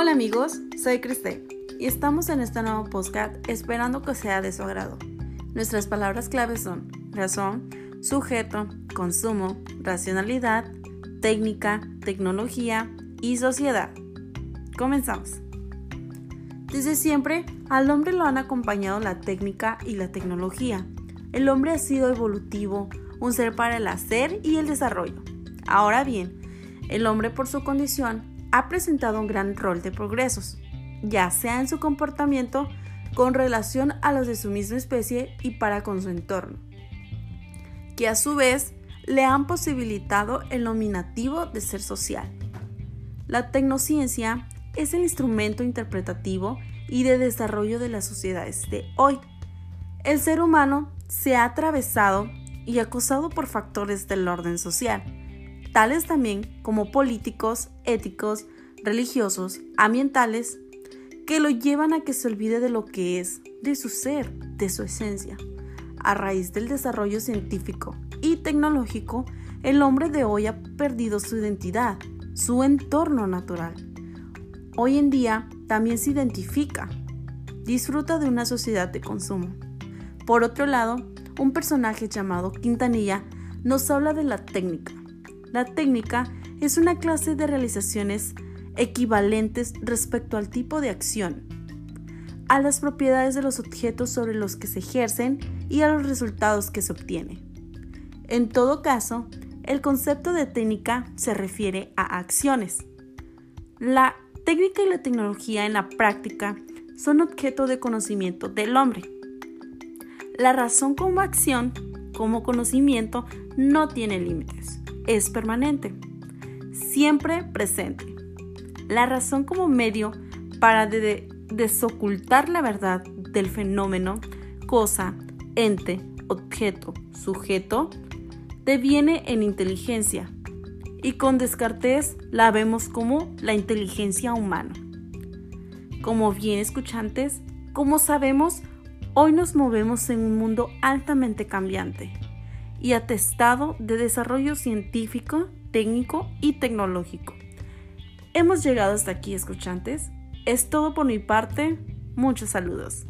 Hola amigos, soy Cristel y estamos en este nuevo podcast esperando que sea de su agrado. Nuestras palabras claves son razón, sujeto, consumo, racionalidad, técnica, tecnología y sociedad. Comenzamos. Desde siempre, al hombre lo han acompañado la técnica y la tecnología. El hombre ha sido evolutivo, un ser para el hacer y el desarrollo. Ahora bien, el hombre por su condición ha presentado un gran rol de progresos, ya sea en su comportamiento con relación a los de su misma especie y para con su entorno, que a su vez le han posibilitado el nominativo de ser social. La tecnociencia es el instrumento interpretativo y de desarrollo de las sociedades de hoy. El ser humano se ha atravesado y acosado por factores del orden social, tales también como políticos, éticos, religiosos, ambientales, que lo llevan a que se olvide de lo que es, de su ser, de su esencia. A raíz del desarrollo científico y tecnológico, el hombre de hoy ha perdido su identidad, su entorno natural. Hoy en día también se identifica, disfruta de una sociedad de consumo. Por otro lado, un personaje llamado Quintanilla nos habla de la técnica, la técnica es una clase de realizaciones equivalentes respecto al tipo de acción, a las propiedades de los objetos sobre los que se ejercen y a los resultados que se obtiene. En todo caso, el concepto de técnica se refiere a acciones. La técnica y la tecnología en la práctica son objeto de conocimiento del hombre. La razón como acción, como conocimiento, no tiene límites es permanente, siempre presente. La razón como medio para desocultar la verdad del fenómeno, cosa, ente, objeto, sujeto, deviene en inteligencia y con Descartes la vemos como la inteligencia humana. Como bien escuchantes, como sabemos, hoy nos movemos en un mundo altamente cambiante y atestado de desarrollo científico, técnico y tecnológico. Hemos llegado hasta aquí, escuchantes. Es todo por mi parte. Muchos saludos.